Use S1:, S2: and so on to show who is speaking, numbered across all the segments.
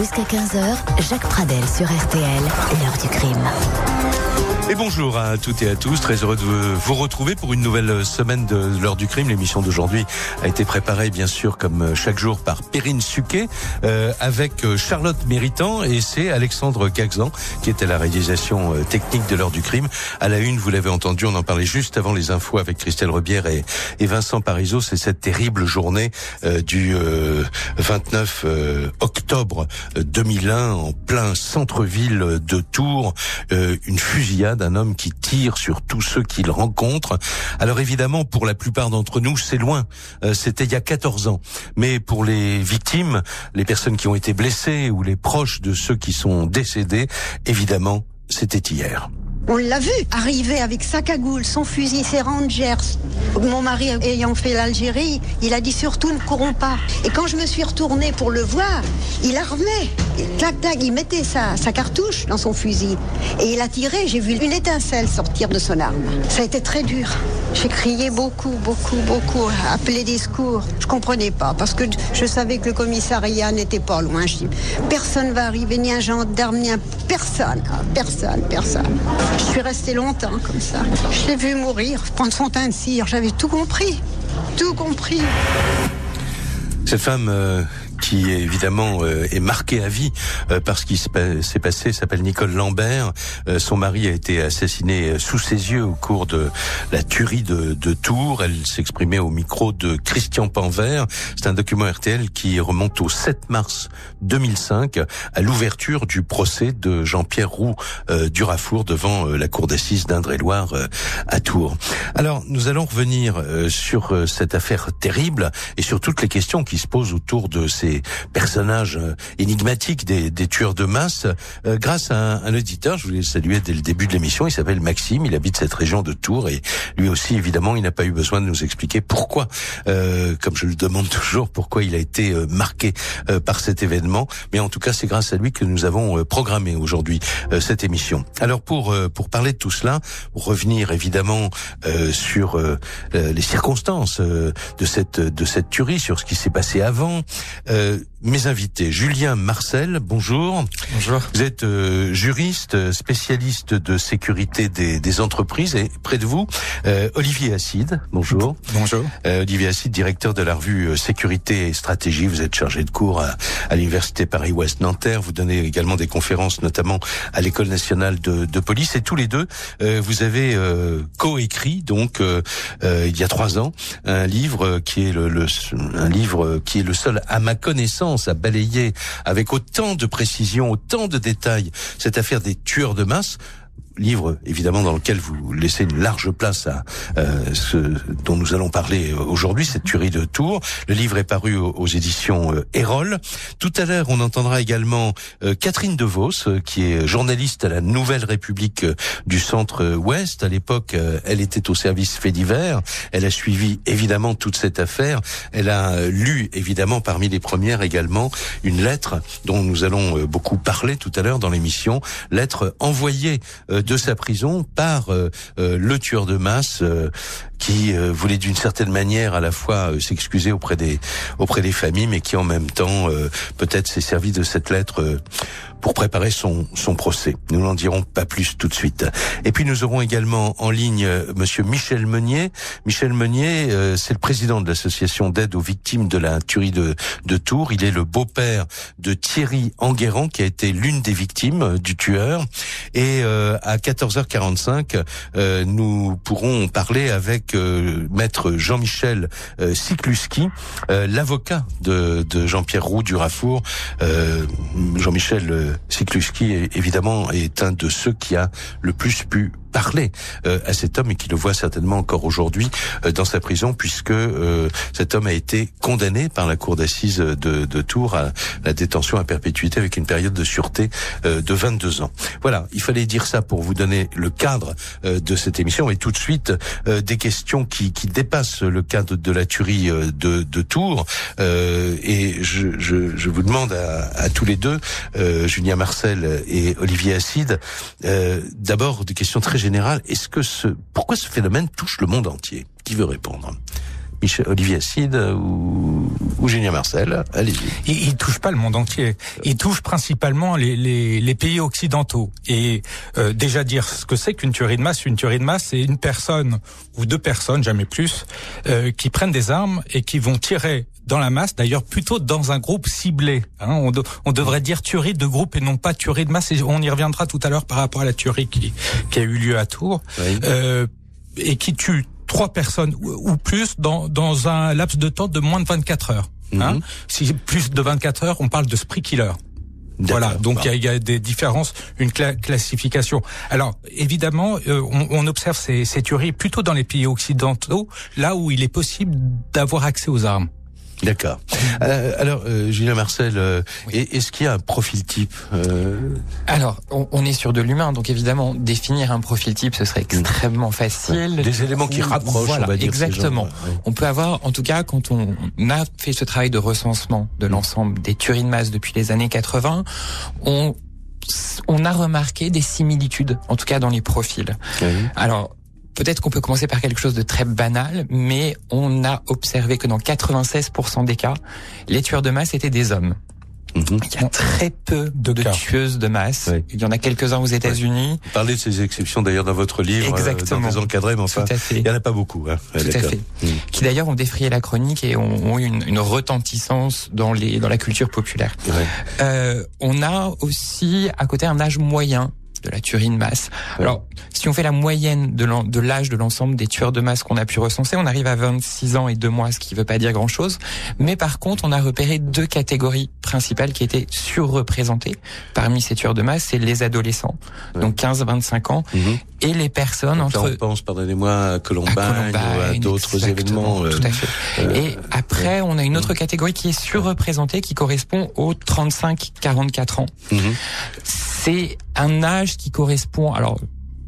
S1: Jusqu'à 15h, Jacques Pradel sur RTL, l'heure du crime.
S2: Et bonjour à toutes et à tous, très heureux de vous retrouver pour une nouvelle semaine de l'heure du crime. L'émission d'aujourd'hui a été préparée bien sûr comme chaque jour par Perrine Suquet euh, avec Charlotte Méritant et c'est Alexandre Caxan qui était à la réalisation euh, technique de l'heure du crime. À la une, vous l'avez entendu, on en parlait juste avant les infos avec Christelle Rebière et, Vincent Parisot. C'est cette terrible journée euh, du 29 octobre 2001 en plein centre-ville de Tours, une fusillade d'un homme qui tire sur tous ceux qu'il rencontre. Alors évidemment, pour la plupart d'entre nous, c'est loin. Euh, c'était il y a 14 ans. Mais pour les victimes, les personnes qui ont été blessées ou les proches de ceux qui sont décédés, évidemment, c'était hier.
S3: On l'a vu arriver avec sa cagoule, son fusil, ses rangers. Mon mari ayant fait l'Algérie, il a dit surtout ne courons pas. Et quand je me suis retournée pour le voir, il armait. Tac, tac, il mettait sa, cartouche dans son fusil. Et il a tiré, j'ai vu une étincelle sortir de son arme. Ça a été très dur. J'ai crié beaucoup, beaucoup, beaucoup, appelé des secours. Je comprenais pas parce que je savais que le commissariat n'était pas loin. Je dis, personne va arriver, ni un gendarme, ni un personne, personne, personne. Je suis restée longtemps comme ça. Je l'ai vu mourir, prendre son teint de cire. J'avais tout compris, tout compris.
S2: Cette femme euh, qui évidemment euh, est marquée à vie euh, par ce qui s'est passé, s'appelle Nicole Lambert. Euh, son mari a été assassiné sous ses yeux au cours de la tuerie de, de Tours. Elle s'exprimait au micro de Christian Panvert. C'est un document RTL qui remonte au 7 mars 2005 à l'ouverture du procès de Jean-Pierre Roux Durafour devant la cour d'assises d'Indre-et-Loire à Tours. Alors, nous allons revenir sur cette affaire terrible et sur toutes les questions qui se posent autour de ces personnages euh, énigmatiques des, tueurs de masse, euh, grâce à un, auditeur, je voulais saluer dès le début de l'émission, il s'appelle Maxime, il habite cette région de Tours et lui aussi évidemment il n'a pas eu besoin de nous expliquer pourquoi, euh, comme je le demande toujours, pourquoi il a été marqué par cet événement, mais en tout cas c'est grâce à lui que nous avons programmé aujourd'hui cette émission. Alors pour pour parler de tout cela, pour revenir évidemment sur les circonstances de cette de cette tuerie, sur ce qui s'est passé avant, euh, mes invités, Julien Marcel, bonjour.
S4: Bonjour.
S2: Vous êtes euh, juriste, spécialiste de sécurité des, des, entreprises et près de vous, euh, Olivier Acide, bonjour.
S4: Bonjour.
S2: Olivier Acide, directeur de la revue Sécurité et Stratégie. Vous êtes chargé de cours à, à l'Université Paris-Ouest Nanterre. Vous donnez également des conférences, notamment à l'École nationale de, de, police. Et tous les deux, vous avez coécrit, donc, il y a trois ans, un livre qui est le, le un livre qui est le seul à ma connaissance à balayer avec autant de précision, autant de détails cette affaire des tueurs de masse livre évidemment dans lequel vous laissez une large place à euh, ce dont nous allons parler aujourd'hui, cette tuerie de Tours. Le livre est paru aux, éditions euh. Tout à l'heure, on entendra également euh, Catherine DeVos, euh, qui est journaliste à la Nouvelle République du Centre-Ouest. À l'époque, elle était au service fait divers. Elle a suivi évidemment toute cette affaire. Elle a lu évidemment parmi les premières également une lettre dont nous allons beaucoup parler tout à l'heure dans l'émission, lettre envoyée sa prison par euh, euh, le tueur de masse euh, qui voulait d'une certaine manière à la fois s'excuser auprès des auprès des familles, mais qui en même temps peut-être s'est servi de cette lettre pour préparer son, son procès. Nous n'en dirons pas plus tout de suite. Et puis nous aurons également en ligne euh, Monsieur Michel Meunier. Michel Meunier, euh, c'est le président de l'association d'aide aux victimes de la tuerie de, de Tours. Il est le beau-père de Thierry Enguerrand, qui a été l'une des victimes euh, du tueur. Et à 14h45, nous pourrons parler avec maître Jean-Michel Sikluski, l'avocat de, de Jean-Pierre Roux du Rafour. Jean-Michel Sikluski, évidemment, est un de ceux qui a le plus pu parler euh, à cet homme et qui le voit certainement encore aujourd'hui euh, dans sa prison puisque euh, cet homme a été condamné par la cour d'assises de, de, Tours à la détention à perpétuité avec une période de sûreté de 22 ans. Voilà, il fallait dire ça pour vous donner le cadre de cette émission et tout de suite des questions qui, qui dépassent le cadre de la tuerie de, de Tours et je, je, je, vous demande à, à tous les deux, Julien Marcel et Olivier Acide, d'abord des questions très général, est-ce que ce, pourquoi ce phénomène touche le monde entier? Qui veut répondre? Michel, Olivier Acide ou ou Julien Marcel? Allez-y.
S4: Il, il touche pas le monde entier. Il touche principalement les, les, les pays occidentaux. Et euh, déjà dire ce que c'est qu'une tuerie de masse. Une tuerie de masse, c'est une personne ou deux personnes, jamais plus, euh, qui prennent des armes et qui vont tirer dans la masse, d'ailleurs plutôt dans un groupe ciblé. Hein. On, de, on, devrait dire tuerie de groupe et non pas tuerie de masse. Et on y reviendra tout à l'heure par rapport à la tuerie qui, qui a eu lieu à Tours oui. euh, et qui tue trois personnes ou, ou plus dans, dans un laps de temps de moins de 24 heures. Hein. Mm -hmm. Si plus de 24 heures, on parle de spree killer. Voilà, donc il y, y, a des différences, une cla classification. Alors évidemment, euh, on, on, observe ces, ces tueries plutôt dans les pays occidentaux, là où il est possible d'avoir accès aux armes.
S2: D'accord. Euh, alors, euh, Julien Marcel, euh, oui. est-ce qu'il y a un profil type
S5: Alors, on, on, est sur de l'humain, donc évidemment, définir un profil type, ce serait extrêmement facile.
S2: Des éléments qui rapprochent,
S5: voilà,
S2: on va dire.
S5: Exactement.
S2: Gens, ouais.
S5: On peut avoir, en tout cas, quand on a fait ce travail de recensement de l'ensemble des tueries de masse depuis les années 80, on on a remarqué des similitudes, en tout cas dans les profils.
S2: Oui.
S5: Alors, Peut-être qu'on peut commencer par quelque chose de très banal, mais on a observé que dans 96% des cas, les tueurs de masse étaient des hommes.
S2: Mmh.
S5: Il y a très peu de, de tueuses de masse.
S2: Oui.
S5: Il y en a quelques-uns aux États-Unis.
S2: Vous parlez de ces exceptions d'ailleurs dans votre livre,
S5: Exactement.
S2: Euh, dans les encadrés, mais enfin,
S5: Tout à fait.
S2: il n'y en a pas beaucoup. Hein.
S5: Tout à fait. Mmh. Qui d'ailleurs ont défrayé la chronique et ont, ont eu une, une, retentissance dans, les, dans la culture populaire.
S2: Ouais.
S5: Euh, on a aussi à côté un âge moyen de la tuerie de masse. Ouais. Alors, si on fait la moyenne de l'âge de l'ensemble des tueurs de masse qu'on a pu recenser, on arrive à 26 ans et 2 mois, ce qui ne veut pas dire grand-chose. Mais par contre, on a repéré deux catégories principales qui étaient surreprésentées parmi ces tueurs de masse, c'est les adolescents, ouais. donc 15-25 ans,
S2: mmh.
S5: et les personnes
S2: donc
S5: entre...
S2: Là, on pense, pardonnez-moi, à Columbine,
S5: à Columbine
S2: ou à d'autres événements.
S5: Euh, tout à fait. Euh, et après, on a une autre catégorie qui est surreprésentée, qui correspond aux 35-44 ans.
S2: Mmh.
S5: C'est un âge qui correspond, alors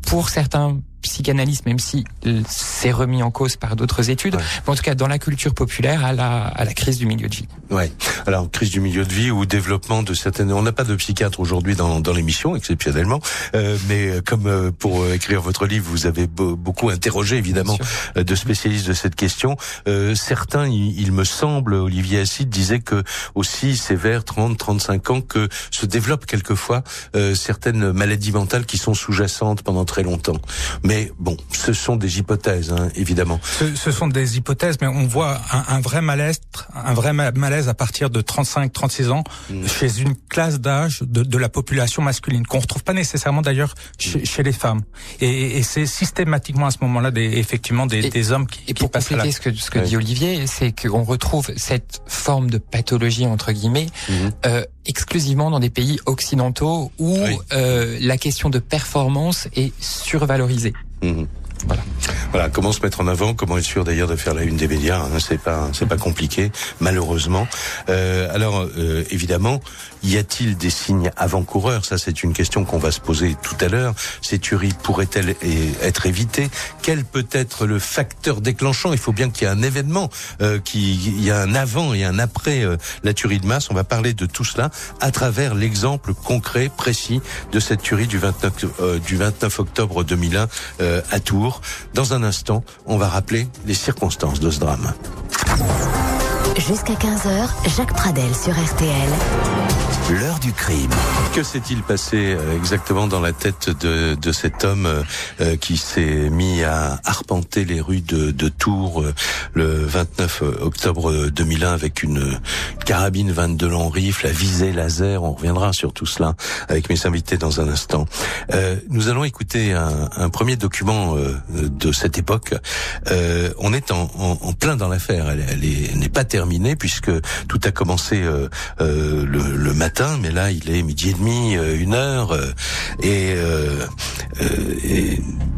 S5: pour certains psychanalystes, même si c'est remis en cause par d'autres études,
S2: ouais.
S5: mais en tout cas dans la culture populaire, à la, à la crise du milieu de vie.
S2: Ouais. Alors crise du milieu de vie ou développement de certaines. On n'a pas de psychiatre aujourd'hui dans, dans l'émission, exceptionnellement, euh, mais comme euh, pour écrire votre livre, vous avez beaucoup interrogé évidemment euh, de spécialistes de cette question. Euh, certains, il, il, me semble, Olivier Acide disait que aussi c'est vers 30-35 ans que se développent quelquefois euh, certaines maladies mentales qui sont sous-jacentes pendant très longtemps. Mais mais bon, ce sont des hypothèses, hein, évidemment.
S4: Ce, ce, sont des hypothèses, mais on voit un, un, vrai malaise, un vrai malaise à partir de 35-36 ans mmh. chez une classe d'âge de, de, la population masculine qu'on retrouve pas nécessairement d'ailleurs chez, mmh. chez, les femmes. Et, et c'est systématiquement à ce moment-là des, effectivement des,
S5: et,
S4: des hommes qui,
S5: et pour
S4: qui
S5: compléter ce que, ce que dit Olivier, c'est qu'on retrouve cette forme de pathologie entre guillemets mmh. euh, exclusivement dans des pays occidentaux où oui. euh, la question de performance est survalorisée.
S2: Mmh. Voilà. Voilà. Comment se mettre en avant Comment être sûr d'ailleurs de faire la une des médias hein, C'est pas, c'est pas compliqué, malheureusement. Euh, alors, euh, évidemment, y a-t-il des signes avant-coureurs? Ça, c'est une question qu'on va se poser tout à l'heure. Ces tueries pourraient-elles être évitées? Quel peut être le facteur déclenchant? Il faut bien qu'il y ait un événement, euh, qui, il y a un avant et un après euh, la tuerie de masse. On va parler de tout cela à travers l'exemple concret, précis de cette tuerie du 29, euh, du 29 octobre 2001 à Tours. Dans un instant, on va rappeler les circonstances de ce drame.
S1: Jusqu'à 15h, Jacques Pradel sur RTL.
S2: L'heure du crime. Que s'est-il passé exactement dans la tête de, de cet homme euh, qui s'est mis à arpenter les rues de, de Tours euh, le 29 octobre 2001 avec une carabine 22 long rifle, la visée laser? On reviendra sur tout cela avec mes invités dans un instant. Euh, nous allons écouter un, un premier document de cette époque. on est en, en, en, plein dans l'affaire. Elle, elle n'est pas terminée puisque tout a commencé le, le matin mais là il est midi et demi, euh, une heure, euh, et, euh,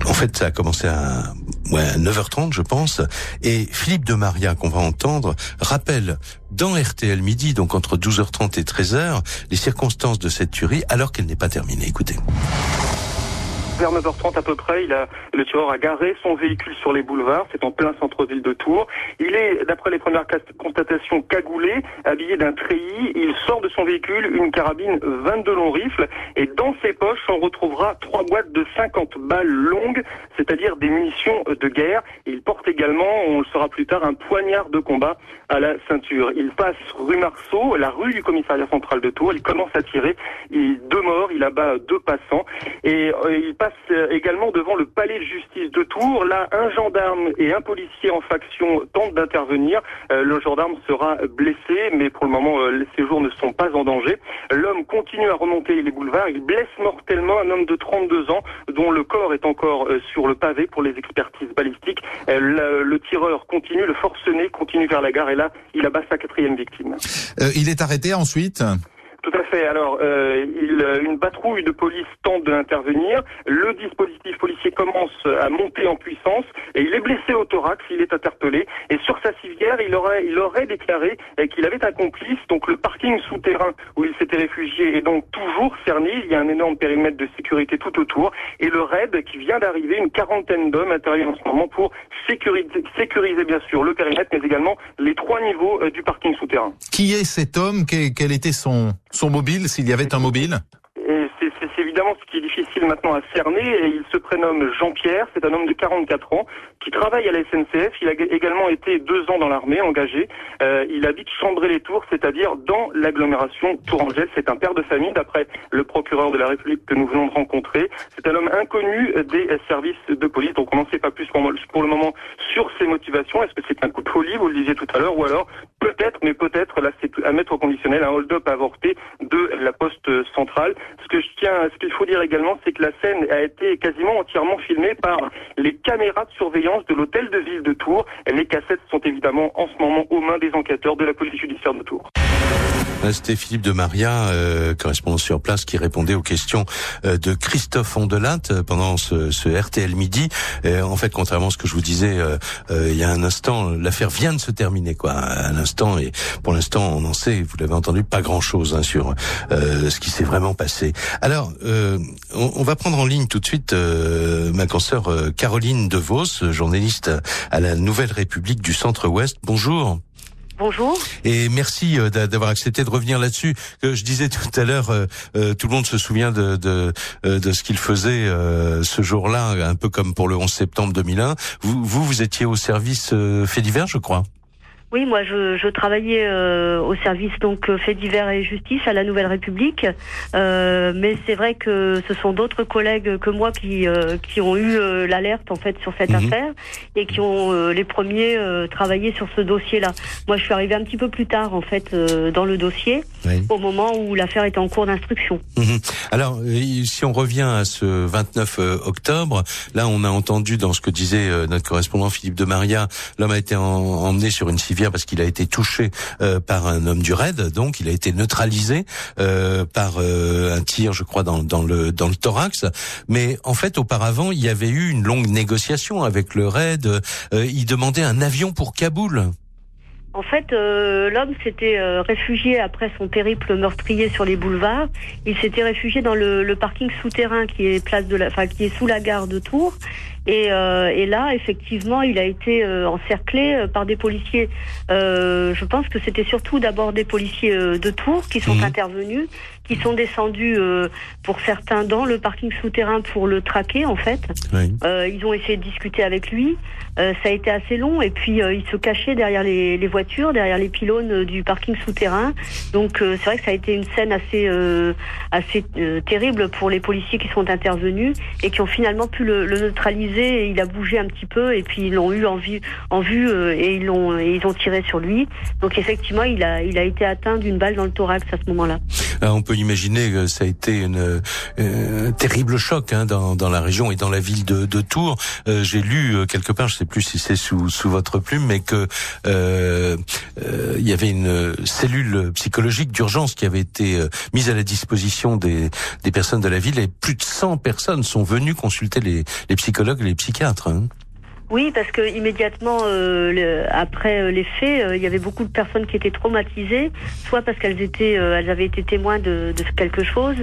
S2: en fait ça a commencé à, à 9h30 je pense, et Philippe de Maria qu'on va entendre rappelle dans RTL midi, donc entre 12h30 et 13h, les circonstances de cette tuerie alors qu'elle n'est pas terminée. Écoutez.
S6: Vers 9h30 à peu près, il a, le tireur a garé son véhicule sur les boulevards. C'est en plein centre-ville de Tours. Il est, d'après les premières constatations, cagoulé, habillé d'un treillis. Il sort de son véhicule une carabine 22 longs rifles. Et dans ses poches, on retrouvera trois boîtes de 50 balles longues, c'est-à-dire des munitions de guerre. Il porte également, on le saura plus tard, un poignard de combat à la ceinture. Il passe rue Marceau, la rue du commissariat central de Tours. Il commence à tirer. Il deux morts, il abat deux passants et euh, euh, également devant le palais de justice de Tours. Là, un gendarme et un policier en faction tentent d'intervenir. Euh, le gendarme sera blessé, mais pour le moment, les séjours ne sont pas en danger. L'homme continue à remonter les boulevards. Il blesse mortellement un homme de 32 ans dont le corps est encore sur le pavé pour les expertises balistiques. Le tireur continue, le forcené continue vers la gare et là, il abat sa quatrième victime.
S7: il est arrêté ensuite?
S6: Tout à fait. Alors, euh, il, euh, une patrouille de police tente d'intervenir. Le dispositif policier commence à monter en puissance et il est blessé au thorax. Il est interpellé et sur sa civière, il aurait, il aurait déclaré qu'il avait un complice. Donc, le parking souterrain où il s'était réfugié est donc toujours cerné. Il y a un énorme périmètre de sécurité tout autour et le raid qui vient d'arriver, une quarantaine d'hommes interviennent en ce moment pour sécuriser, sécuriser bien sûr le périmètre, mais également les trois niveaux euh, du parking souterrain.
S7: Qui est cet homme? Quel était son son mobile, s'il y avait un mobile
S6: c'est évidemment ce qui est difficile maintenant à cerner. Il se prénomme Jean-Pierre, c'est un homme de 44 ans qui travaille à la SNCF. Il a également été deux ans dans l'armée, engagé. Euh, il habite Chambray-les-Tours, c'est-à-dire dans l'agglomération Tourangelle. C'est un père de famille, d'après le procureur de la République que nous venons de rencontrer. C'est un homme inconnu des services de police, donc on n'en sait pas plus pour le moment sur ses motivations. Est-ce que c'est un coup de folie, vous le disiez tout à l'heure, ou alors peut-être, mais peut-être, là c'est à mettre au conditionnel, un hold-up avorté de la poste centrale. Ce que je tiens, ce qu'il faut dire également, c'est que la scène a été quasiment entièrement filmée par les caméras de surveillance de l'hôtel de ville de Tours. Les cassettes sont évidemment en ce moment aux mains des enquêteurs de la police judiciaire de Tours.
S2: C'était Philippe de Maria, euh, correspondant sur place, qui répondait aux questions euh, de Christophe Ondelat euh, pendant ce, ce, RTL midi. en fait, contrairement à ce que je vous disais il y a un instant, l'affaire vient de se terminer, quoi, à l'instant. Et pour l'instant, on en sait, vous l'avez entendu, pas grand-chose hein, sur ce qui s'est vraiment passé. Alors, on, on, va prendre en ligne tout de suite ma consoeur Caroline DeVos, journaliste à la Nouvelle République du Centre-Ouest. Bonjour.
S8: Bonjour.
S2: Et merci euh, d'avoir accepté de revenir là-dessus. Je disais tout à l'heure, euh, euh, tout le monde se souvient de de, de ce qu'il faisait ce jour-là, un peu comme pour le 11 septembre 2001. Vous vous, vous étiez au service fait divers, je crois.
S8: Oui, moi je, je travaillais euh, au service donc euh, fait divers et justice à la Nouvelle République, euh, mais c'est vrai que ce sont d'autres collègues que moi qui euh, qui ont eu l'alerte en fait sur cette mhm. affaire et qui ont les premiers travaillé sur ce dossier-là. Moi, je suis arrivée un petit peu plus tard en fait dans le dossier, au moment où l'affaire était en cours d'instruction.
S2: Mhm. Alors, si on revient à ce 29 octobre, là, on a entendu dans ce que disait notre correspondant Philippe de Maria, l'homme a été emmené sur une civière parce qu'il a été touché euh, par un homme du raid, donc il a été neutralisé euh, par euh, un tir, je crois, dans, le dans le thorax. Mais en fait, auparavant, il y avait eu une longue négociation avec le raid. il demandait un avion pour Kaboul.
S8: En fait, l'homme s'était réfugié après son périple meurtrier sur les boulevards. Il s'était réfugié dans le, le parking souterrain qui est place de la, enfin qui est sous la gare de Tours. Et, euh, et, là, effectivement, il a été euh, encerclé euh, par des policiers. Euh, je pense que c'était surtout d'abord des policiers de Tours qui sont mhm. intervenus, qui sont descendus pour certains dans le parking souterrain pour le traquer, en fait. ils ont essayé de discuter avec lui. ça a été assez long et puis il se cachait derrière les, les, voitures, derrière les pylônes du parking souterrain. Donc c'est vrai que ça a été une scène assez assez terrible pour les policiers qui sont intervenus et qui ont finalement pu le, le neutraliser il a bougé un petit peu et puis ils l'ont eu en vue, en vue euh, et ils l'ont ils ont tiré sur lui. Donc effectivement, il a il a été atteint d'une balle dans le thorax à ce moment-là.
S2: on peut imaginer que ça a été une, euh, un terrible choc hein, dans, dans la région et dans la ville de, de Tours. Euh, j'ai lu quelque part, je sais plus si c'est sous, sous votre plume, mais que il y avait une cellule psychologique d'urgence qui avait été mise à la disposition des, des personnes de la ville et plus de 100 personnes sont venues consulter les, les psychologues les psychiatres. Hein.
S8: Oui, parce que immédiatement euh, le- après euh, les faits, euh, il y avait beaucoup de personnes qui étaient traumatisées, soit parce qu'elles étaient, euh, elles avaient été témoins de, de quelque chose,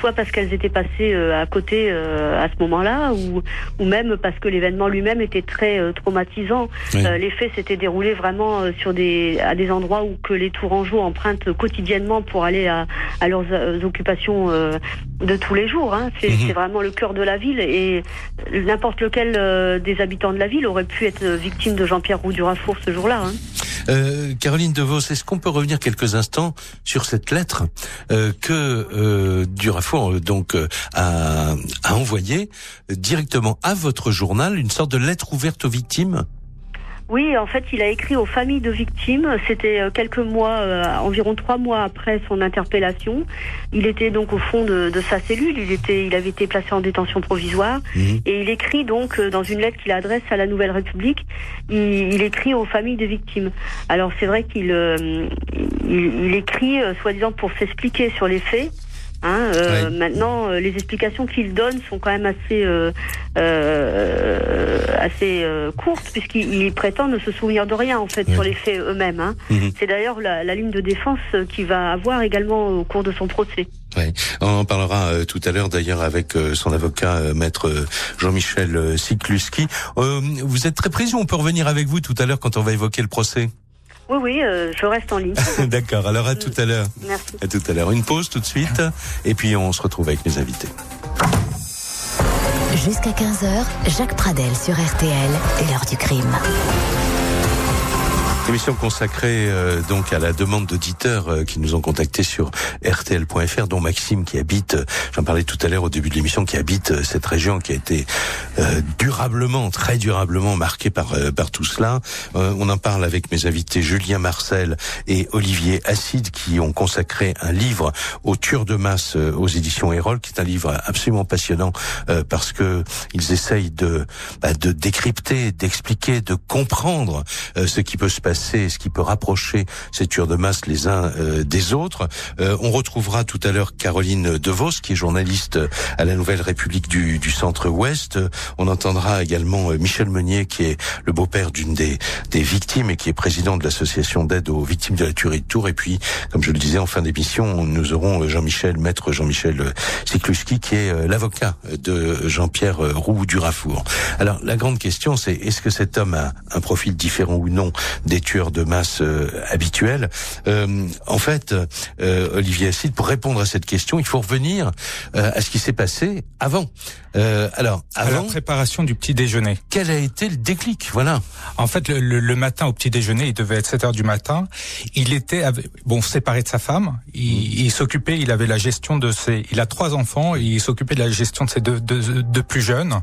S8: soit parce qu'elles étaient passées à côté euh, à ce moment-là, ou, ou même parce que l'événement lui-même était très traumatisant.
S2: Oui.
S8: Les faits s'étaient déroulés vraiment sur des à des endroits où que les Tourangeaux empruntent quotidiennement pour aller à, à leurs occupations euh, de tous les jours. Hein. C'est
S2: Mhm.
S8: c'est vraiment le cœur de la ville et n'importe lequel des habitants de la ville aurait pu être victime de Jean-Pierre Roux du Rafour ce jour-là. Hein.
S2: Euh, Caroline DeVos, est-ce qu'on peut revenir quelques instants sur cette lettre euh, que euh, Durafour donc a, a envoyée directement à votre journal, une sorte de lettre ouverte aux victimes?
S8: Oui, en fait, il a écrit aux familles de victimes. C'était euh, quelques mois, euh, environ trois mois après son interpellation. Il était donc au fond de, de sa cellule. Il était, il avait été placé en détention provisoire.
S2: Mhm.
S8: Et il écrit donc euh, dans une lettre qu'il adresse à la Nouvelle République, il, il écrit aux familles des victimes. Alors c'est vrai qu'il euh, il, il écrit euh, soi-disant pour s'expliquer sur les faits. Hein, euh. Maintenant, euh, les explications qu'il donne sont quand même assez euh, euh, assez euh, courtes puisqu'il il prétend ne se souvenir de rien en fait sur les faits eux-mêmes. Hein.
S2: Mhm.
S8: C'est d'ailleurs la, la ligne de défense qu'il va avoir également au cours de son procès.
S2: Ouais. On en parlera euh, tout à l'heure d'ailleurs avec euh, son avocat euh, maître Jean-Michel Sikluski. Euh, vous êtes très précis, on peut revenir avec vous tout à l'heure quand on va évoquer le procès.
S8: Oui, oui, euh, je reste en ligne.
S2: D'accord, alors à tout à l'heure.
S8: Merci.
S2: À tout à l'heure. Une pause tout de suite et puis on se retrouve avec mes invités.
S1: Jusqu'à 15h, Jacques Pradel sur RTL, l'heure du crime.
S2: Émission consacrée euh, donc à la demande d'auditeurs euh, qui nous ont contactés sur rtl.fr, dont Maxime qui habite, euh, j'en parlais tout à l'heure au début de l'émission, qui habite euh, cette région qui a été euh, durablement, très durablement marquée par par tout cela. On en parle avec mes invités Julien Marcel et Olivier Acide qui ont consacré un livre aux tueurs de masse aux éditions Erol, qui est un livre absolument passionnant parce que ils essayent de bah, de décrypter, d'expliquer, de comprendre ce qui peut se passer, ce qui peut rapprocher ces tueurs de masse les uns euh, des autres. Euh, on retrouvera tout à l'heure Caroline DeVos, qui est journaliste à la Nouvelle République du, du Centre-Ouest. On entendra également euh, Michel Meunier, qui est le beau-père d'une des, des victimes et qui est président de l'association d'aide aux victimes de la tuerie de Tours. Et puis, comme je le disais en fin d'émission, nous aurons Jean-Michel, maître Jean-Michel Sikluski, qui est l'avocat de Jean-Pierre euh, Roux du Rafour. Alors, la grande question, c'est est-ce que cet homme a un profil différent ou non des de masse euh, habituels Euh, En fait, euh, Olivier Acide, pour répondre à cette question, il faut revenir euh, à ce qui s'est passé avant. Euh, alors,
S4: À la
S2: avant,
S4: préparation du petit déjeuner.
S2: quel a été le déclic? Voilà.
S4: En fait, le, le- le matin au petit déjeuner, il devait être 7 heures du matin. Il était bon séparé de sa femme. Il, il s'occupait, il avait la gestion de ses. Il a trois enfants. Et il s'occupait de la gestion de ses deux, deux, deux plus jeunes.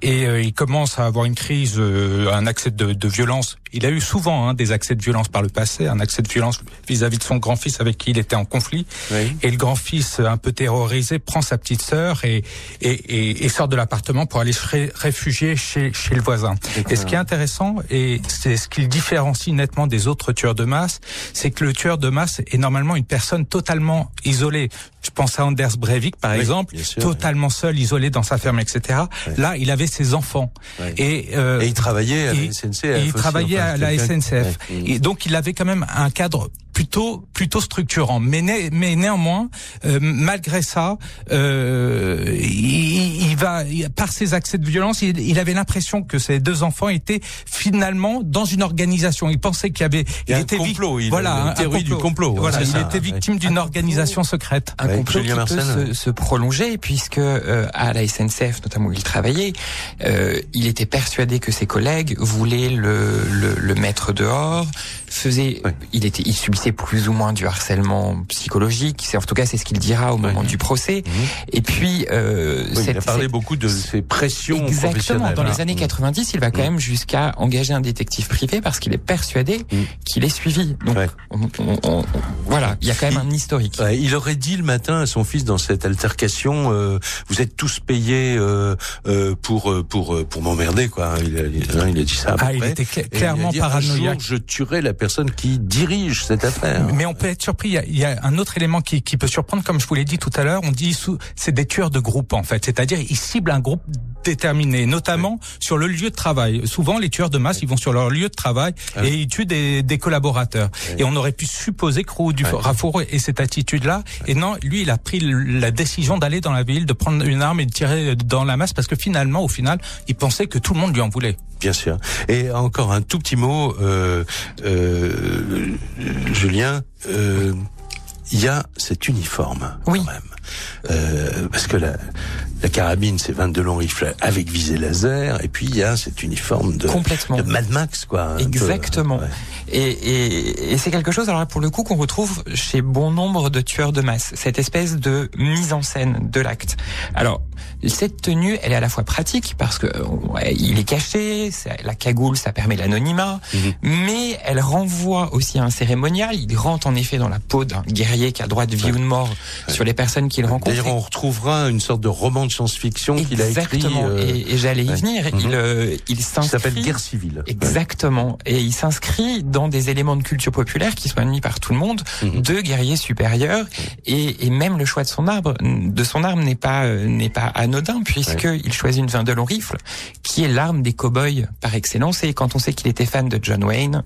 S4: Et euh, il commence à avoir une crise, euh, un accès de, de violence. Il a eu souvent hein, des accès de violence par le passé, un accès de violence vis-à-vis de son grand-fils avec qui il était en conflit.
S2: Oui.
S4: Et le grand-fils, un peu terrorisé, prend sa petite sœur et, et, et, et sort de l'appartement pour aller se ré- réfugier chez, chez le voisin. Et ce qui est intéressant, et c'est ce qui le différencie nettement des autres tueurs de masse, c'est que le tueur de masse est normalement une personne totalement isolée. Je pense à Anders Breivik, par
S2: Oui,
S4: exemple,
S2: sûr,
S4: totalement seul, isolé dans sa ferme, etc. Là, il avait ses enfants. Et, euh,
S2: Et il travaillait à la SNCF.
S4: et il
S2: aussi,
S4: travaillait
S2: enfin,
S4: à la SNCF. Et donc il avait quand même un cadre plutôt plutôt structurant. Mais, né- mais néanmoins, euh, malgré ça, euh, il, il va il- par ses accès de violence, il, il avait l'impression que ses deux enfants étaient finalement dans une organisation. Il pensait qu'il y avait
S2: Il y a un
S4: était vic-
S2: complot, il a
S4: voilà
S2: une
S4: un- un
S2: théorie du complot,
S4: Voilà,
S2: c'est
S4: il
S2: ça,
S4: était
S2: ouais.
S4: victime d'une organisation secrète.
S5: un complot qui peut se prolonger puisque euh, à la SNCF notamment où il travaillait, euh, il était persuadé que ses collègues voulaient le, le, le mettre dehors, faisait, il était, il subissait plus ou moins du harcèlement psychologique. C'est en tout cas c'est ce qu'il dira au moment du procès.
S2: Mhm.
S5: Et puis euh,
S2: Oui, il a
S5: cette-
S2: parlé
S5: cette-
S2: beaucoup de ses pressions
S5: Exactement. Dans les
S2: voilà.
S5: années 90, il va quand
S2: Mm.
S5: même jusqu'à engager un détective privé parce qu'il est persuadé qu'il est suivi. Donc
S2: Ouais.
S5: on- on- on- voilà, il y a quand même un historique.
S2: Ouais, il aurait dit le matin à son fils dans cette altercation euh, vous êtes tous payés euh, euh, pour euh, pour euh, pour m'emmerder quoi. Il a, il, il a dit ça. à peu
S4: Ah, il
S2: près.
S4: était
S2: il a
S4: clairement paranoïaque.
S2: jour, je tuerai la personne qui dirige cette affaire.
S4: Mais on peut être surpris. Il y a, il y a un autre élément qui, qui, peut surprendre, comme je vous l'ai dit tout à l'heure. On dit c'est des tueurs de groupe en fait, c'est-à-dire ils ciblent un groupe déterminé, notamment sur le lieu de travail. Souvent, les tueurs de masse, ils vont sur leur lieu de travail et ils tuent des, des collaborateurs. Et on aurait pu supposer que Roux du Rafour ait cette attitude-là. Et non, lui, il a pris la décision d'aller dans la ville, de prendre une arme et de tirer dans la masse parce que finalement, au final, il pensait que tout le monde lui en voulait.
S2: Bien sûr. Et encore un tout petit mot, euh, euh, Julien. Euh, il y a cet uniforme
S5: oui.
S2: quand même. Euh, parce que la, la carabine, c'est 22 longs rifles avec visée laser, et puis il y a cet uniforme de,
S5: Complètement.
S2: de Mad Max, quoi.
S5: Exactement.
S2: Peu, ouais.
S5: Et, et, et c'est quelque chose, alors là, pour le coup, qu'on retrouve chez bon nombre de tueurs de masse. Cette espèce de mise en scène de l'acte. Alors, cette tenue, elle est à la fois pratique parce que ouais, il est caché, la cagoule, ça permet l'anonymat,
S2: Mhm.
S5: mais elle renvoie aussi à un cérémonial. Il rentre en effet dans la peau d'un guerrier qui a droit de vie ou de mort sur les personnes qu'il rencontre.
S2: D'ailleurs, on retrouvera une sorte de roman de science-fiction qu'il a écrit.
S5: Exactement.
S2: euh,
S5: et, et j'allais y venir.
S2: Mhm.
S5: Il, euh, il s'inscrit.
S2: s'appelle Guerre civile.
S5: Exactement. Et il s'inscrit dans des éléments de culture populaire qui sont admis par tout le monde,
S2: Mhm.
S5: de guerriers supérieurs, et, et même le choix de son arbre, de son arme n'est pas euh, n'est pas anodin puisque il choisit une 22 long rifle, qui est l'arme des cow-boys par excellence. Et quand on sait qu'il était fan de John Wayne,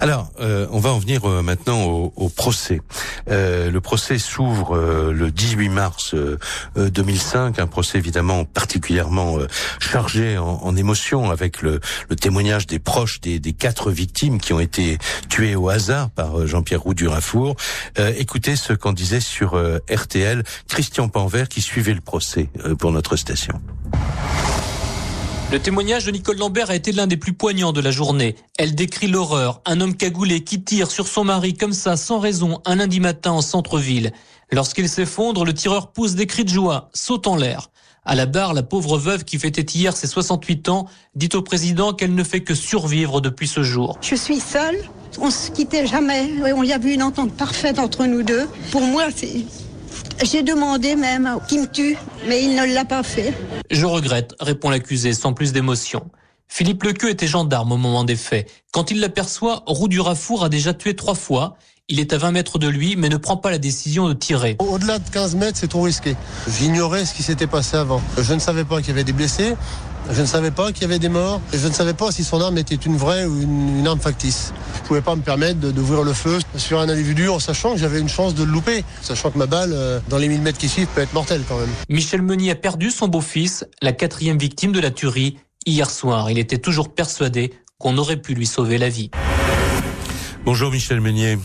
S2: Alors, euh, on va en venir euh, maintenant au, au procès. Euh, le procès s'ouvre euh, le 18 mars euh, euh, 2005, un procès évidemment particulièrement euh, chargé en, en émotions, avec le, le témoignage des proches des, des quatre victimes qui ont été tuées au hasard par euh, Jean-Pierre Roux du Rafour. Euh, écoutez ce qu'en disait sur euh, RTL Christian Panvert qui suivait le procès euh, pour notre station.
S9: Le témoignage de Nicole Lambert a été l'un des plus poignants de la journée. Elle décrit l'horreur, un homme cagoulé qui tire sur son mari comme ça, sans raison, un lundi matin en centre-ville. Lorsqu'il s'effondre, le tireur pousse des cris de joie, saute en l'air. À la barre, la pauvre veuve qui fêtait hier ses 68 ans dit au président qu'elle ne fait que survivre depuis ce jour.
S3: Je suis seule, on se quittait jamais, on y a vu une entente parfaite entre nous deux. Pour moi, c'est... J'ai demandé même qu'il me tue, mais il ne l'a pas fait.
S9: Je regrette, répond l'accusé sans plus d'émotion. Philippe Lequeux était gendarme au moment des faits. Quand il l'aperçoit, Roux du Rafour a déjà tué trois fois. Il est à 20 mètres de lui, mais ne prend pas la décision de tirer.
S10: Au-delà de 15 mètres, c'est trop risqué. J'ignorais ce qui s'était passé avant. Je ne savais pas qu'il y avait des blessés. Je ne savais pas qu'il y avait des morts. Et je ne savais pas si son arme était une vraie ou une, une arme factice. Je pouvais pas me permettre de- d'ouvrir le feu sur un individu en sachant que j'avais une chance de le louper. Sachant que ma balle, euh, dans les 1000 mètres qui suivent, peut être mortelle quand même.
S9: Michel Meunier a perdu son beau-fils, la quatrième victime de la tuerie. Hier soir, il était toujours persuadé qu'on aurait pu lui sauver la vie.
S2: Bonjour Michel Meunier.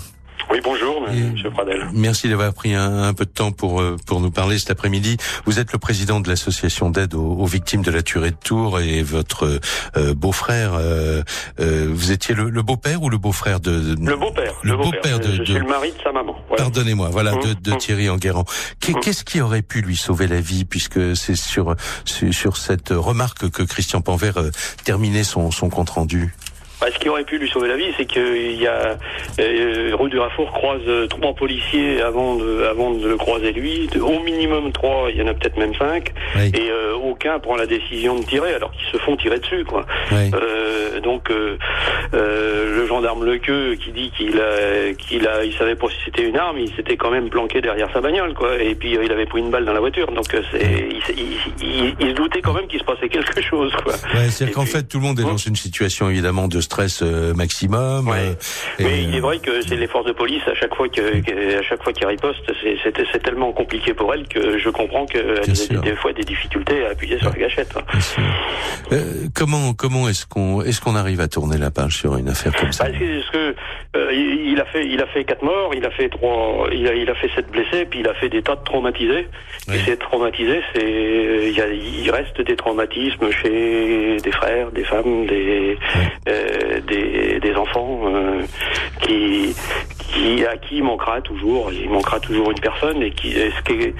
S11: Oui, bonjour,
S2: Et-
S11: monsieur Pradel.
S2: Merci d'avoir pris un, un peu de temps pour euh, pour nous parler cet après-midi. Vous êtes le président de l'association d'aide aux, aux victimes de la tuerie de Tours et votre euh, beau-frère. euh, euh, vous étiez le, le beau-père ou le beau-frère de, de-
S11: Le beau-père.
S2: Le beau-père de-
S11: je suis le mari de sa maman.
S2: Pardonnez-moi, voilà, de,
S11: Mmh,
S2: de
S11: mmh.
S2: Thierry Enguerrand.
S11: Mmh.
S2: Qu'est-ce qui aurait pu lui sauver la vie, puisque c'est sur, sur cette remarque que Christian Panvert euh, terminait son son compte rendu.
S11: Bah, ce qui aurait pu lui sauver la vie, c'est qu'il y a euh, rue du Rafour croise euh, trois policiers avant de avant de le croiser lui. Au minimum trois, il y en a peut-être même cinq.
S2: Oui.
S11: Et euh, aucun prend la décision de tirer, alors qu'ils se font tirer dessus, quoi.
S2: Oui.
S11: Euh, donc le gendarme Lequeux qui dit qu'il a qu'il a il savait pas si c'était une arme, il s'était quand même planqué derrière sa bagnole quoi et puis il avait pris une balle dans la voiture donc c'est il, s'est- il, il- il se doutait quand même qu'il se passait quelque chose quoi.
S2: Ouais, c'est-à-dire qu'en fait tout le monde est dans une situation évidemment de stress euh, maximum.
S11: Ouais.
S2: euh, et-
S11: Mais il est vrai que c'est les forces de police à chaque fois que, que- à chaque fois qu'ils ripostent, c'est tellement compliqué pour elles que je comprends qu'elles aient des fois des difficultés à appuyer sur la gâchette. hein.
S2: Euh, comment comment est-ce qu'on est-ce qu'on arrive à tourner la page sur une affaire comme ça?
S11: Parce parce que, euh, il a fait, il a fait quatre morts, il a fait trois, il a, il a fait sept blessés, puis il a fait des tas de traumatisés.
S2: Oui.
S11: Et ces traumatisés, c'est, il, reste des traumatismes chez des frères, des femmes, des, euh, des, des enfants euh, qui, qui, à qui il manquera toujours, il manquera toujours une personne et qui, et ce qui,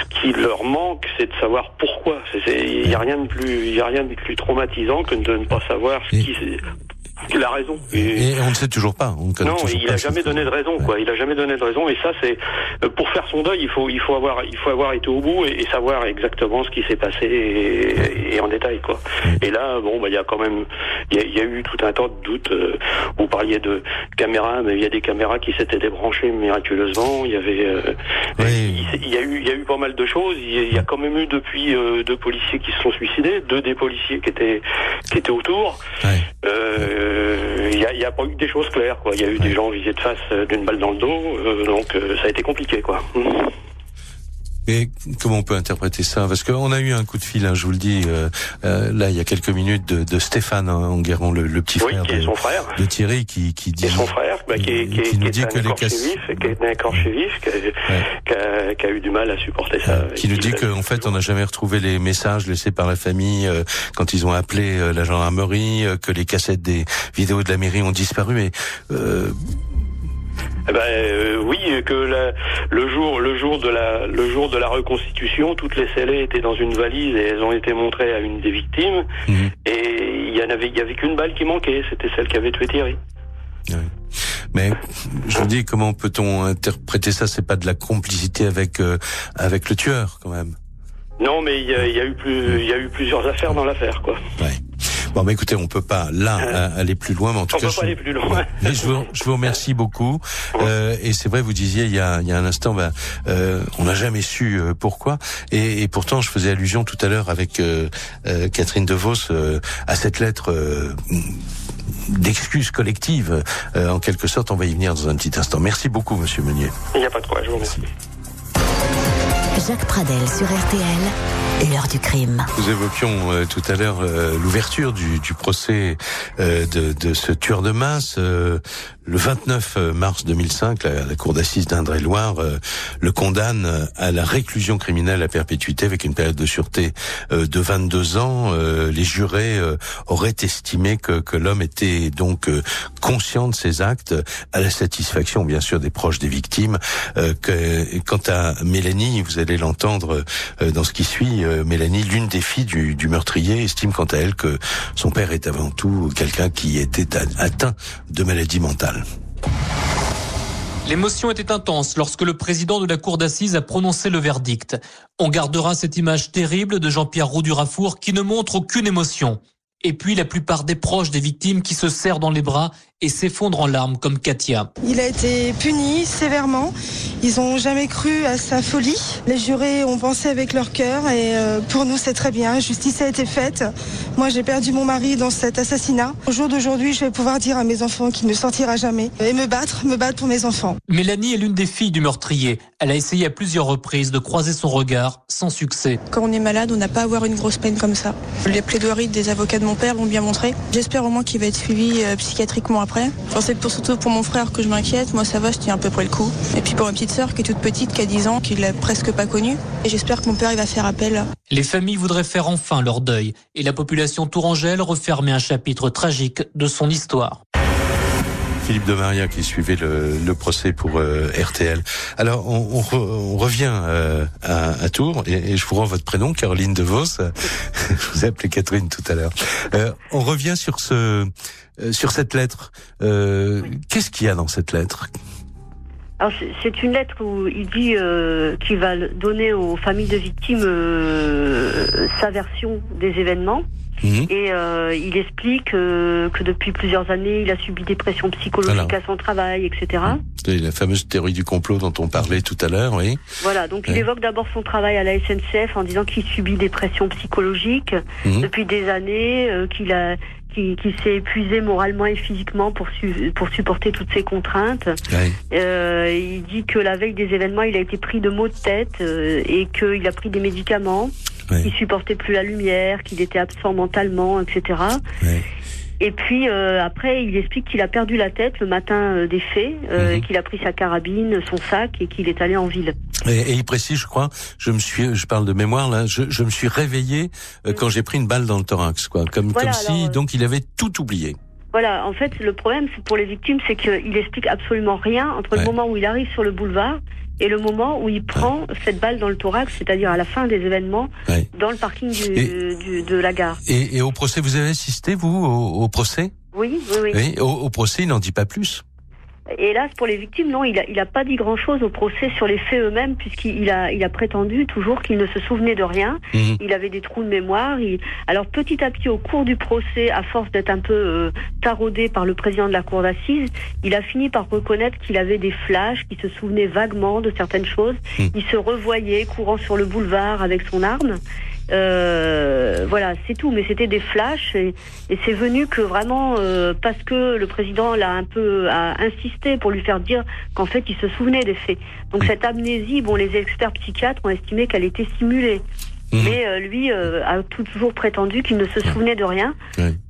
S11: ce qui leur manque, c'est de savoir pourquoi. Il n'y a rien de plus, il y a rien de plus traumatisant que de ne pas savoir ce qui, Il a raison.
S2: Et, on ne sait toujours pas. On
S11: non, il n'a jamais donné de raison, quoi. Il a jamais donné de raison. Et ça, c'est euh, pour faire son deuil, il faut, il faut avoir, il faut avoir été au bout et, savoir exactement ce qui s'est passé et, en détail, quoi. Et là, bon, bah, il y a quand même, il y, a, eu tout un tas de doutes. Euh, vous parliez de caméras, mais il y a des caméras qui s'étaient débranchées miraculeusement. Il y avait, euh, il, y a eu, il y a eu pas mal de choses. Il y, a quand même eu depuis deux policiers qui se sont suicidés, deux des policiers qui étaient, qui étaient autour. Il n'y a, a, pas eu des choses claires, quoi. Il y a eu des gens visés de face d'une balle dans le dos, donc ça a été compliqué, quoi.
S2: Et comment on peut interpréter ça? Parce qu'on a eu un coup de fil, hein, je vous le dis, euh, euh, là il y a quelques minutes, de, de Stéphane hein, Enguerrand, le, le, petit frère,
S11: de, son frère,
S2: de, Thierry, qui, qui dit,
S11: et son frère, bah, qui, qui, qui, nous dit que les casse... vif, qui est un écorché vif, qui, a, qui, a, eu du mal à supporter ça.
S2: qui nous dit qu'en fait on n'a jamais retrouvé les messages laissés par la famille euh, quand ils ont appelé euh, la gendarmerie, que les cassettes des vidéos de la mairie ont disparu, mais
S11: eh ben euh, oui, que la, le jour, le jour de la, le jour de la reconstitution, toutes les scellés étaient dans une valise et elles ont été montrées à une des victimes. Mhm. Et il y en avait, il y avait qu'une balle qui manquait, c'était celle qui avait tué Thierry.
S2: Mais je vous dis, comment peut-on interpréter ça? C'est pas de la complicité avec euh, avec le tueur, quand même.
S11: Non, mais il y a, y a, eu plus, il y a eu plusieurs affaires dans l'affaire, quoi.
S2: Ouais. Bon, mais écoutez, on peut pas là euh, aller plus loin, mais en tout
S11: on
S2: cas,
S11: peut pas aller plus loin. Mais
S2: je vous, je vous remercie beaucoup. Euh, et c'est vrai, vous disiez il y a, il y a un instant, ben, euh, on n'a jamais su euh, pourquoi. Et, et, pourtant, je faisais allusion tout à l'heure avec euh, Catherine DeVos à cette lettre d'excuses collectives. en quelque sorte, on va y venir dans un petit instant. Merci beaucoup, Monsieur Meunier.
S11: Il n'y a pas de quoi. Je vous remercie.
S1: Jacques Pradel sur RTL,
S2: Nous évoquions euh, tout à l'heure euh, l'ouverture du, du, procès euh, de, de, ce tueur de masse. Le 29 mars 2005, la, cour d'assises d'Indre-et-Loire le condamne à la réclusion criminelle à perpétuité avec une période de sûreté de 22 ans. les jurés auraient estimé que, que l'homme était donc conscient de ses actes, à la satisfaction bien sûr des proches des victimes. quant à Mélanie, vous allez l'entendre euh, dans ce qui suit, euh, Mélanie, l'une des filles du, du, meurtrier, estime quant à elle que son père est avant tout quelqu'un qui était atteint de maladie mentale.
S9: L'émotion était intense lorsque le président de la cour d'assises a prononcé le verdict. On gardera cette image terrible de Jean-Pierre Roux du Rafour qui ne montre aucune émotion. Et puis la plupart des proches des victimes qui se serrent dans les bras et s'effondre en larmes comme Katia.
S12: Il a été puni sévèrement. Ils n'ont jamais cru à sa folie. Les jurés ont pensé avec leur cœur et euh, pour nous c'est très bien. Justice a été faite. Moi j'ai perdu mon mari dans cet assassinat. Au jour d'aujourd'hui je vais pouvoir dire à mes enfants qu'il ne sortira jamais et me battre, me battre pour mes enfants.
S9: Mélanie est l'une des filles du meurtrier. Elle a essayé à plusieurs reprises de croiser son regard sans succès.
S12: Quand on est malade on n'a pas à avoir une grosse peine comme ça. Les plaidoiries des avocats de mon père l'ont bien montré. J'espère au moins qu'il va être suivi euh, psychiatriquement après. C'est pour, surtout pour mon frère que je m'inquiète. Moi, ça va, je tiens à peu près le coup. Et puis pour ma petite sœur qui est toute petite, qui a 10 ans, qui l'a presque pas connue. Et j'espère que mon père, il va faire appel.
S9: Les familles voudraient faire enfin leur deuil. Et la population tourangelle refermer un chapitre tragique de son histoire.
S2: Philippe de Maria qui suivait le, procès pour euh, RTL. Alors on, revient euh, à, Tours et, je vous rends votre prénom, Caroline De Vos. je vous ai appelé Catherine tout à l'heure. Euh, on revient sur ce sur cette lettre. Qu'est-ce qu'il y a dans cette lettre?
S8: C'est une lettre où il dit qu'il va donner aux familles de victimes sa version des événements. Mhm. Et euh, il explique euh, que depuis plusieurs années, il a subi des pressions psychologiques à son travail, etc.
S2: C'est la fameuse théorie du complot dont on parlait tout à l'heure, oui.
S8: Voilà, donc il évoque d'abord son travail à la SNCF en disant qu'il subit des pressions psychologiques mhm. depuis des années, euh, qu'il a qui, qui s'est épuisé moralement et physiquement pour, pour supporter toutes ces contraintes. Euh, il dit que la veille des événements, il a été pris de maux de tête euh, et qu'il a pris des médicaments ouais. qui supportait plus la lumière, qu'il était absent mentalement, etc. Et puis euh, après, il explique qu'il a perdu la tête le matin euh, des faits, euh, mhm. qu'il a pris sa carabine, son sac et qu'il est allé en ville.
S2: Et, il précise, je crois, je me suis, je parle de mémoire là, je, je me suis réveillé euh, quand j'ai pris une balle dans le thorax, quoi, comme comme si donc il avait tout oublié.
S8: Voilà, en fait, le problème pour les victimes, c'est qu'il explique absolument rien entre le moment où il arrive sur le boulevard et le moment où il prend cette balle dans le thorax, c'est-à-dire à la fin des événements, dans le parking du, du, de la gare.
S2: Et, et, au procès, vous avez assisté, vous, au, au procès?
S8: Oui, oui, oui.
S2: Oui, au, au procès, il n'en dit pas plus.
S8: Hélas, pour les victimes, non, il a, il a pas dit grand-chose au procès sur les faits eux-mêmes, puisqu'il a, il a prétendu toujours qu'il ne se souvenait de rien.
S2: Mhm.
S8: Il avait des trous de mémoire. Il... Alors petit à petit, au cours du procès, à force d'être un peu euh, taraudé par le président de la cour d'assises, il a fini par reconnaître qu'il avait des flashs, qu'il se souvenait vaguement de certaines choses.
S2: Mhm.
S8: Il se revoyait courant sur le boulevard avec son arme. Euh, voilà, c'est tout. Mais c'était des flashs et, et c'est venu que vraiment euh, parce que le président l'a un peu a insisté pour lui faire dire qu'en fait il se souvenait des faits. Donc cette amnésie, bon, les experts psychiatres ont estimé qu'elle était simulée. Mais euh, lui euh, a toujours prétendu qu'il ne se souvenait de rien.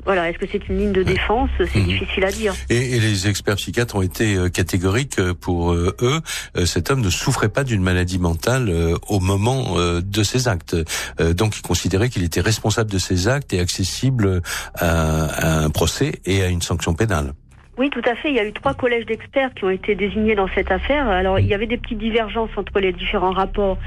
S8: Voilà, est-ce que c'est une ligne de défense? C'est difficile à dire.
S2: Et, et les experts psychiatres ont été euh, catégoriques euh, pour euh, eux. Cet homme ne souffrait pas d'une maladie mentale euh, au moment euh, de ses actes. Euh, donc, ils considéraient qu'il était responsable de ses actes et accessible à, à un procès et à une sanction pénale.
S8: Oui, tout à fait. Il y a eu trois collèges d'experts qui ont été désignés dans cette affaire. Alors, il y avait des petites divergences entre les différents rapports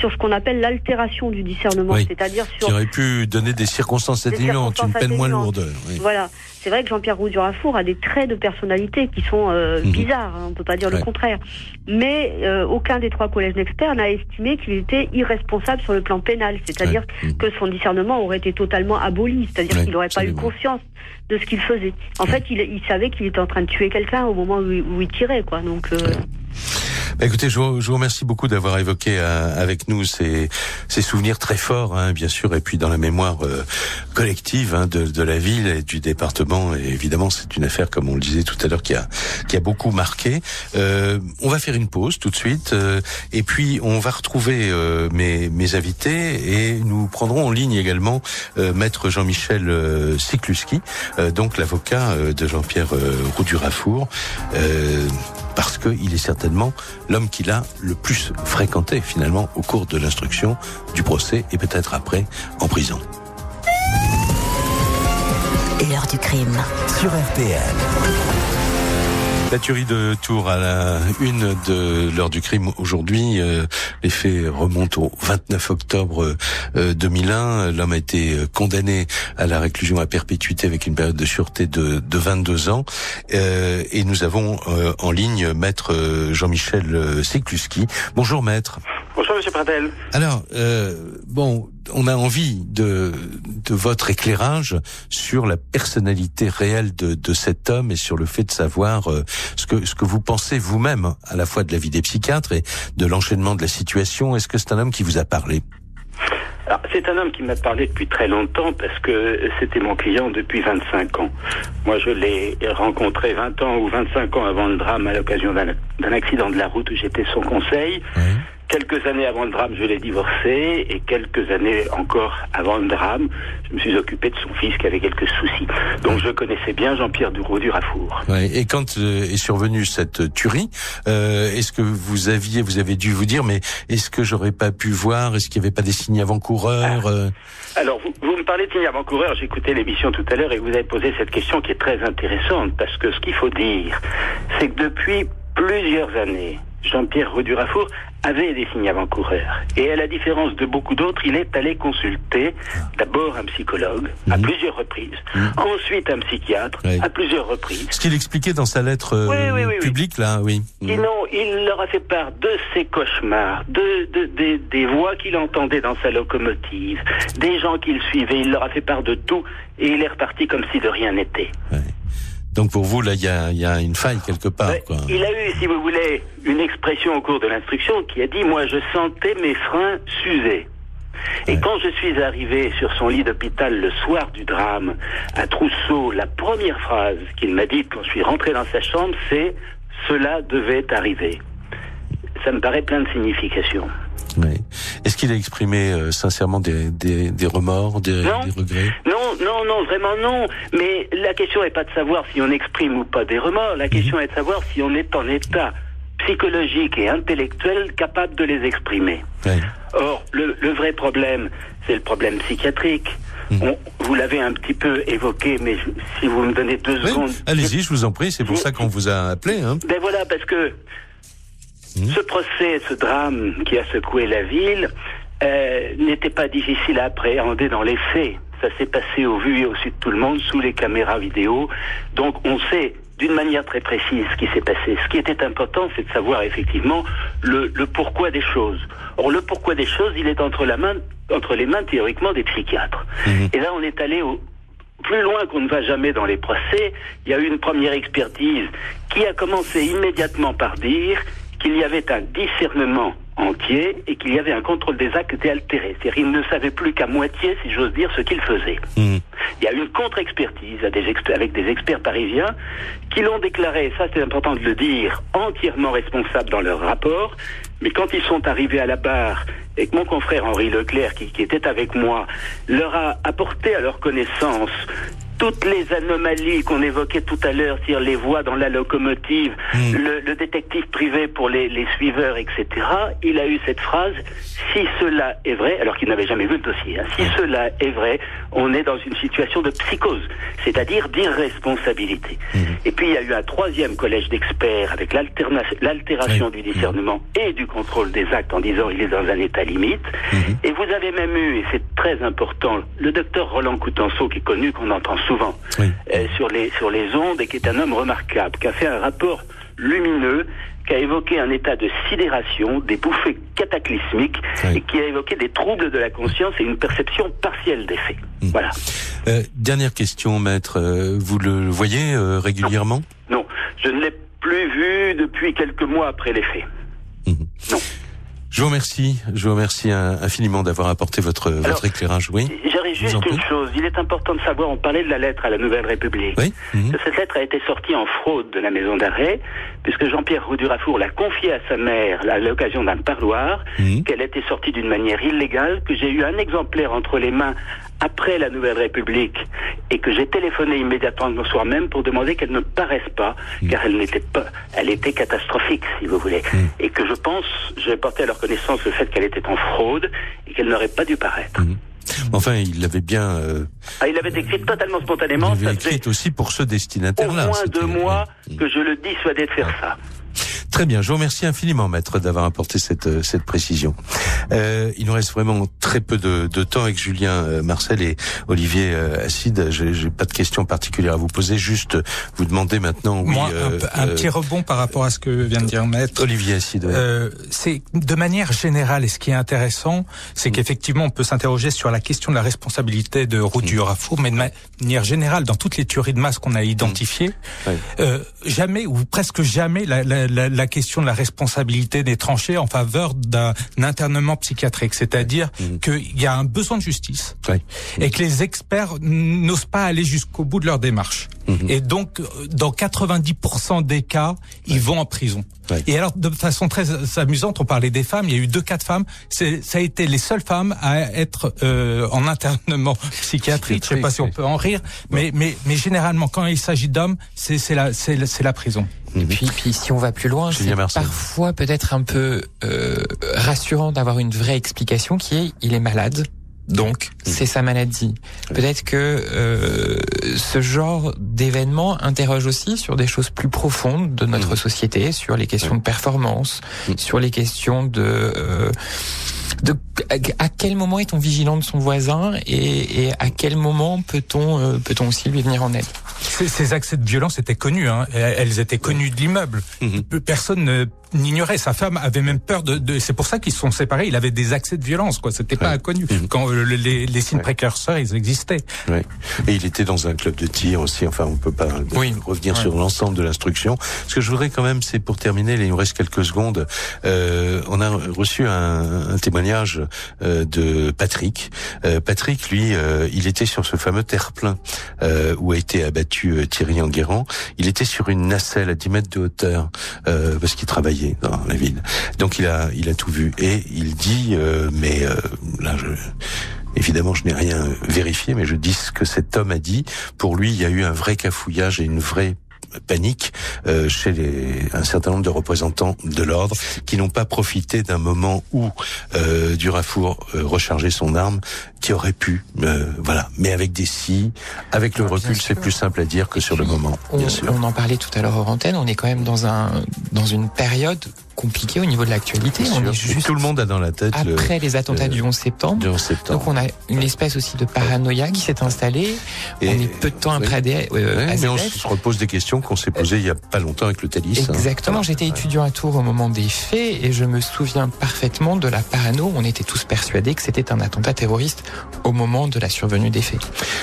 S8: sur ce qu'on appelle l'altération du discernement,
S2: Oui.
S8: c'est-à-dire sur
S2: Qui aurait pu donner des circonstances atténuantes, une peine moins lourde. oui.
S8: Voilà. C'est vrai que Jean-Pierre Roux-Durafour a des traits de personnalité qui sont euh,
S2: Mhm.
S8: bizarres, hein, on peut pas dire
S2: Ouais.
S8: le contraire. Mais euh, aucun des trois collèges d'experts n'a estimé qu'il était irresponsable sur le plan pénal, c'est-à-dire que son discernement aurait été totalement aboli, c'est-à-dire
S2: Mhm. Ouais,
S8: qu'il n'aurait pas eu conscience de ce qu'il faisait. En fait, il, il savait qu'il était en train de tuer quelqu'un au moment où, il- où il tirait, quoi. Donc, euh,
S2: Bah, écoutez, je vous, je vous remercie beaucoup d'avoir évoqué euh, avec nous ces, ces souvenirs très forts, hein, bien sûr, et puis dans la mémoire euh, collective hein, de, de la ville et du département. Et évidemment, c'est une affaire, comme on le disait tout à l'heure, qui a, qui a beaucoup marqué. Euh, on va faire une pause tout de suite, euh, et puis on va retrouver euh, mes, mes invités, et nous prendrons en ligne également euh, Maître Jean-Michel Sikluski, donc l'avocat de Jean-Pierre Roux-Durafour. Euh, parce qu'il est certainement l'homme qu'il a le plus fréquenté finalement au cours de l'instruction du procès et peut-être après en prison.
S1: L'heure du crime.
S13: Sur RTL.
S2: La tuerie de Tours à la une de l'heure du crime aujourd'hui. euh, les faits remontent au 29 octobre euh, 2001. L'homme a été euh, condamné à la réclusion à perpétuité avec une période de sûreté de, de 22 ans. Euh, et nous avons euh, en ligne maître euh, Jean-Michel euh, Sikluski. Bonjour maître.
S14: Bonjour Monsieur Pradel.
S2: Alors, euh, bon, on a envie de, de votre éclairage sur la personnalité réelle de, de cet homme et sur le fait de savoir euh, ce que ce que vous pensez vous-même à la fois de la vie des psychiatres et de l'enchaînement de la situation. Est-ce que c'est un homme qui vous a parlé?
S14: C'est un homme qui m'a parlé depuis très longtemps parce que c'était mon client depuis 25 ans. Moi, je l'ai rencontré 20 ans ou 25 ans avant le drame à l'occasion d'un d'un accident de la route où j'étais son conseil. Quelques années avant le drame, je l'ai divorcé et quelques années encore avant le drame, je me suis occupé de son fils qui avait quelques soucis. Donc je connaissais bien Jean-Pierre Duroux du Rafour.
S2: Ouais, Et quand euh, est survenue cette tuerie, euh, est-ce que vous aviez, vous avez dû vous dire, mais est-ce que j'aurais pas pu voir, est-ce qu'il n'y avait pas des signes avant-coureurs euh
S14: Alors, vous, vous me parlez de signes avant-coureurs, j'écoutais l'émission tout à l'heure et vous avez posé cette question qui est très intéressante parce que ce qu'il faut dire, c'est que depuis plusieurs années, Jean-Pierre Rodurafour avait des signes avant-coureurs. Et à la différence de beaucoup d'autres, il est allé consulter d'abord un psychologue à plusieurs reprises, ensuite un psychiatre
S2: Oui.
S14: à plusieurs reprises.
S2: Ce qu'il expliquait dans sa lettre euh,
S14: Oui, oui,
S2: publique, là, oui.
S14: Sinon, il leur a fait part de ses cauchemars, de, de- des- des voix qu'il entendait dans sa locomotive, des gens qu'il suivait. Il leur a fait part de tout et il est reparti comme si de rien n'était.
S2: Donc pour vous, là, il y a, il y a une faille quelque part. Quoi.
S14: Il a eu, si vous voulez, une expression au cours de l'instruction qui a dit Moi, je sentais mes freins s'user. Et quand je suis arrivé sur son lit d'hôpital le soir du drame, à Trousseau, la première phrase qu'il m'a dite quand je suis rentré dans sa chambre, c'est Cela devait arriver. Ça me paraît plein de signification.
S2: Oui. Est-ce qu'il a exprimé euh, sincèrement des, des, des remords, des,
S14: Non.
S2: des regrets?
S14: Non, non, non, vraiment non. Mais la question n'est pas de savoir si on exprime ou pas des remords. La question est de savoir si on est en état psychologique et intellectuel capable de les exprimer.
S2: Ouais.
S14: Or, le, le vrai problème, c'est le problème psychiatrique. On- vous l'avez un petit peu évoqué, mais je- si vous me donnez deux
S2: Oui,
S14: secondes.
S2: Allez-y, je vous en prie, c'est pour ça qu'on vous a appelé. Hein.
S14: Ben voilà, parce que ce procès, ce drame qui a secoué la ville, euh, n'était pas difficile à appréhender dans les faits. Ça s'est passé au vu et au su de tout le monde, sous les caméras vidéo. Donc on sait d'une manière très précise ce qui s'est passé. Ce qui était important, c'est de savoir effectivement le, le, pourquoi des choses. Or, le pourquoi des choses, il est entre, la main, entre les mains théoriquement des psychiatres. Et là, on est allé au, plus loin qu'on ne va jamais dans les procès. Il y a eu une première expertise qui a commencé immédiatement par dire qu'il y avait un discernement entier et qu'il y avait un contrôle des actes qui était altéré. C'est-à-dire qu'il ne savait plus qu'à moitié, si j'ose dire, ce qu'il faisait.
S2: Mmh.
S14: Il y a eu une contre-expertise avec des experts parisiens qui l'ont déclaré, ça c'est important de le dire, entièrement responsable dans leur rapport. Mais quand ils sont arrivés à la barre et que mon confrère Henri Leclerc, qui, qui était avec moi, leur a apporté à leur connaissance toutes les anomalies qu'on évoquait tout à l'heure, c'est-à-dire les voix dans la locomotive,
S2: Hmm.
S14: le, le détective privé pour les, les suiveurs, etc., il a eu cette phrase, si cela est vrai, alors qu'il n'avait jamais vu le dossier, hein, si cela est vrai, on est dans une situation de psychose, c'est-à-dire d'irresponsabilité. Et puis il y a eu un troisième collège d'experts avec l'altération du discernement et du contrôle des actes en disant il est dans un état limite. Et vous avez même eu, et c'est très important, le docteur Roland Coutenceau, qui est connu, qu'on entend souvent euh, sur, les, sur les ondes, et qui est un homme remarquable, qui a fait un rapport lumineux, qui a évoqué un état de sidération, des bouffées cataclysmiques, et qui a évoqué des troubles de la conscience et une perception partielle des faits. Voilà.
S2: Euh, dernière question, maître. Euh, vous le voyez euh, régulièrement?
S14: Non, je ne l'ai plus vu depuis quelques mois après les faits.
S2: Je vous remercie. Je vous remercie un- infiniment d'avoir apporté votre, votre éclairage. Oui.
S14: J'aurais juste une chose. Il est important de savoir, on parlait de la lettre à la Nouvelle République.
S2: Oui. Mhm.
S14: Que cette lettre a été sortie en fraude de la maison d'arrêt, puisque Jean-Pierre Roux-Durafour l'a confiée à sa mère à l'occasion d'un parloir,
S2: Mhm.
S14: qu'elle était sortie d'une manière illégale, que j'ai eu un exemplaire entre les mains après la Nouvelle République et que j'ai téléphoné immédiatement le soir même pour demander qu'elle ne paraisse pas,
S2: Mhm.
S14: car elle n'était pas, elle était catastrophique, si vous voulez.
S2: Mhm.
S14: Et que je pense, j'ai porté à leur connaissance le fait qu'elle était en fraude et qu'elle n'aurait pas dû paraître.
S2: Enfin, il l'avait bien. Euh,
S14: Ah, il avait écrit totalement spontanément,
S2: il
S14: ça
S2: avait
S14: faisait
S2: écrit aussi pour ce
S14: au
S2: destinataire-là.
S14: moins
S2: C'était-
S14: deux mois que je le dissuadais de faire ça.
S2: Très bien, je vous remercie infiniment, maître, d'avoir apporté cette, euh, cette précision. Euh, il nous reste vraiment très peu de, de temps avec Julien euh, Marcel et Olivier euh, Acide. J'ai pas de questions particulières à vous poser, juste vous demander maintenant. Oui,
S4: Moi, un,
S2: euh,
S4: un petit rebond par rapport à ce que vient de dire Maître.
S2: Olivier Acide. ouais.
S4: Euh, c'est de manière générale, et ce qui est intéressant, c'est
S2: Mm.
S4: qu'effectivement, on peut s'interroger sur la question de la responsabilité de Roux
S2: Mm.
S4: Durafour, mais de manière générale, dans toutes les tueries de masse qu'on a identifiées,
S2: Mm.
S4: Euh, jamais ou presque jamais la, la, la, la question de la responsabilité n'est tranchée en faveur d'un internement psychiatrique. C'est-à-dire qu'il y a un besoin de justice
S2: Ouais.
S4: et que les experts n'osent pas aller jusqu'au bout de leur démarche. Et donc, euh, dans 90% des cas, ils vont en prison.
S2: Ouais.
S4: Et alors, de façon très amusante, on parlait des femmes. Il y a eu deux cas de femmes. C'est, ça a été les seules femmes à être euh, en internement psychiatrique. Je sais pas si on peut en rire, mais mais mais généralement, quand il s'agit d'hommes, c'est c'est la c'est la- c'est la prison.
S5: Et puis, puis si on va plus loin, c'est parfois peut-être un peu euh, rassurant d'avoir une vraie explication qui est il est malade. Donc, c'est sa maladie. Peut-être que euh, ce genre d'événement interroge aussi sur des choses plus profondes de notre société, sur les questions de performance, sur les questions de, euh, de à quel moment est-on vigilant de son voisin et, et à quel moment peut-on euh, peut-on aussi lui venir en aide?
S4: Ces, ces accès de violence étaient connus. Hein. Elles étaient connues de l'immeuble. Personne ne n'ignorait. Sa femme avait même peur de. de c'est pour ça qu'ils se sont séparés. Il avait des accès de violence. Quoi. C'était pas inconnu. Quand euh, les, les signes précurseurs, ils existaient.
S2: Ouais. Et il était dans un club de tir aussi. Enfin, on peut pas
S4: Oui.
S2: revenir
S4: Ouais.
S2: sur l'ensemble de l'instruction. Ce que je voudrais quand même, c'est pour terminer, il nous reste quelques secondes. Euh, on a reçu un, un témoignage euh, de Patrick. Euh, Patrick, lui, euh, il était sur ce fameux terre-plein euh, où a été abattu euh, Thierry Enguerrand. Il était sur une nacelle à 10 mètres de hauteur euh, parce qu'il travaillait dans la ville. Donc il a, il a tout vu et il dit, euh, mais euh, là, je, Évidemment, je n'ai rien vérifié, mais je dis ce que cet homme a dit. Pour lui, il y a eu un vrai cafouillage et une vraie panique euh, chez les, un certain nombre de représentants de l'ordre qui n'ont pas profité d'un moment où euh, Durafour euh, rechargeait son arme, qui aurait pu, euh, voilà. Mais avec des si, avec le recul, c'est plus simple à dire que sur le moment,
S5: On,
S2: bien sûr.
S5: on en parlait tout à l'heure hors antenne, on est quand même dans un dans une période compliqué au niveau de l'actualité. On est juste
S2: Tout le monde a dans la tête le-
S5: après les attentats
S2: le-
S5: du 11 septembre.
S2: du 11 septembre.
S5: Donc on a une espèce aussi de paranoïa qui s'est installée. on est peu de temps après ADF, euh,
S2: mais on se repose des questions qu'on s'est posées il y a pas longtemps avec le Thalys. hein.
S5: Exactement, j'étais étudiant à Tours au moment des faits et je me souviens parfaitement de la parano. On était tous persuadés que c'était un attentat terroriste au moment de la survenue des faits.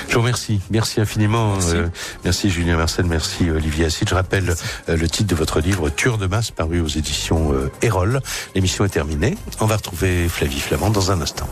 S2: Je vous remercie. Merci infiniment.
S5: Merci.
S2: euh, merci Julien Marcel, merci Olivier Assid. Je rappelle euh, le titre de votre livre Tueur de masse paru aux éditions euh, L'émission est terminée. On va retrouver Flavie Flamand dans un instant.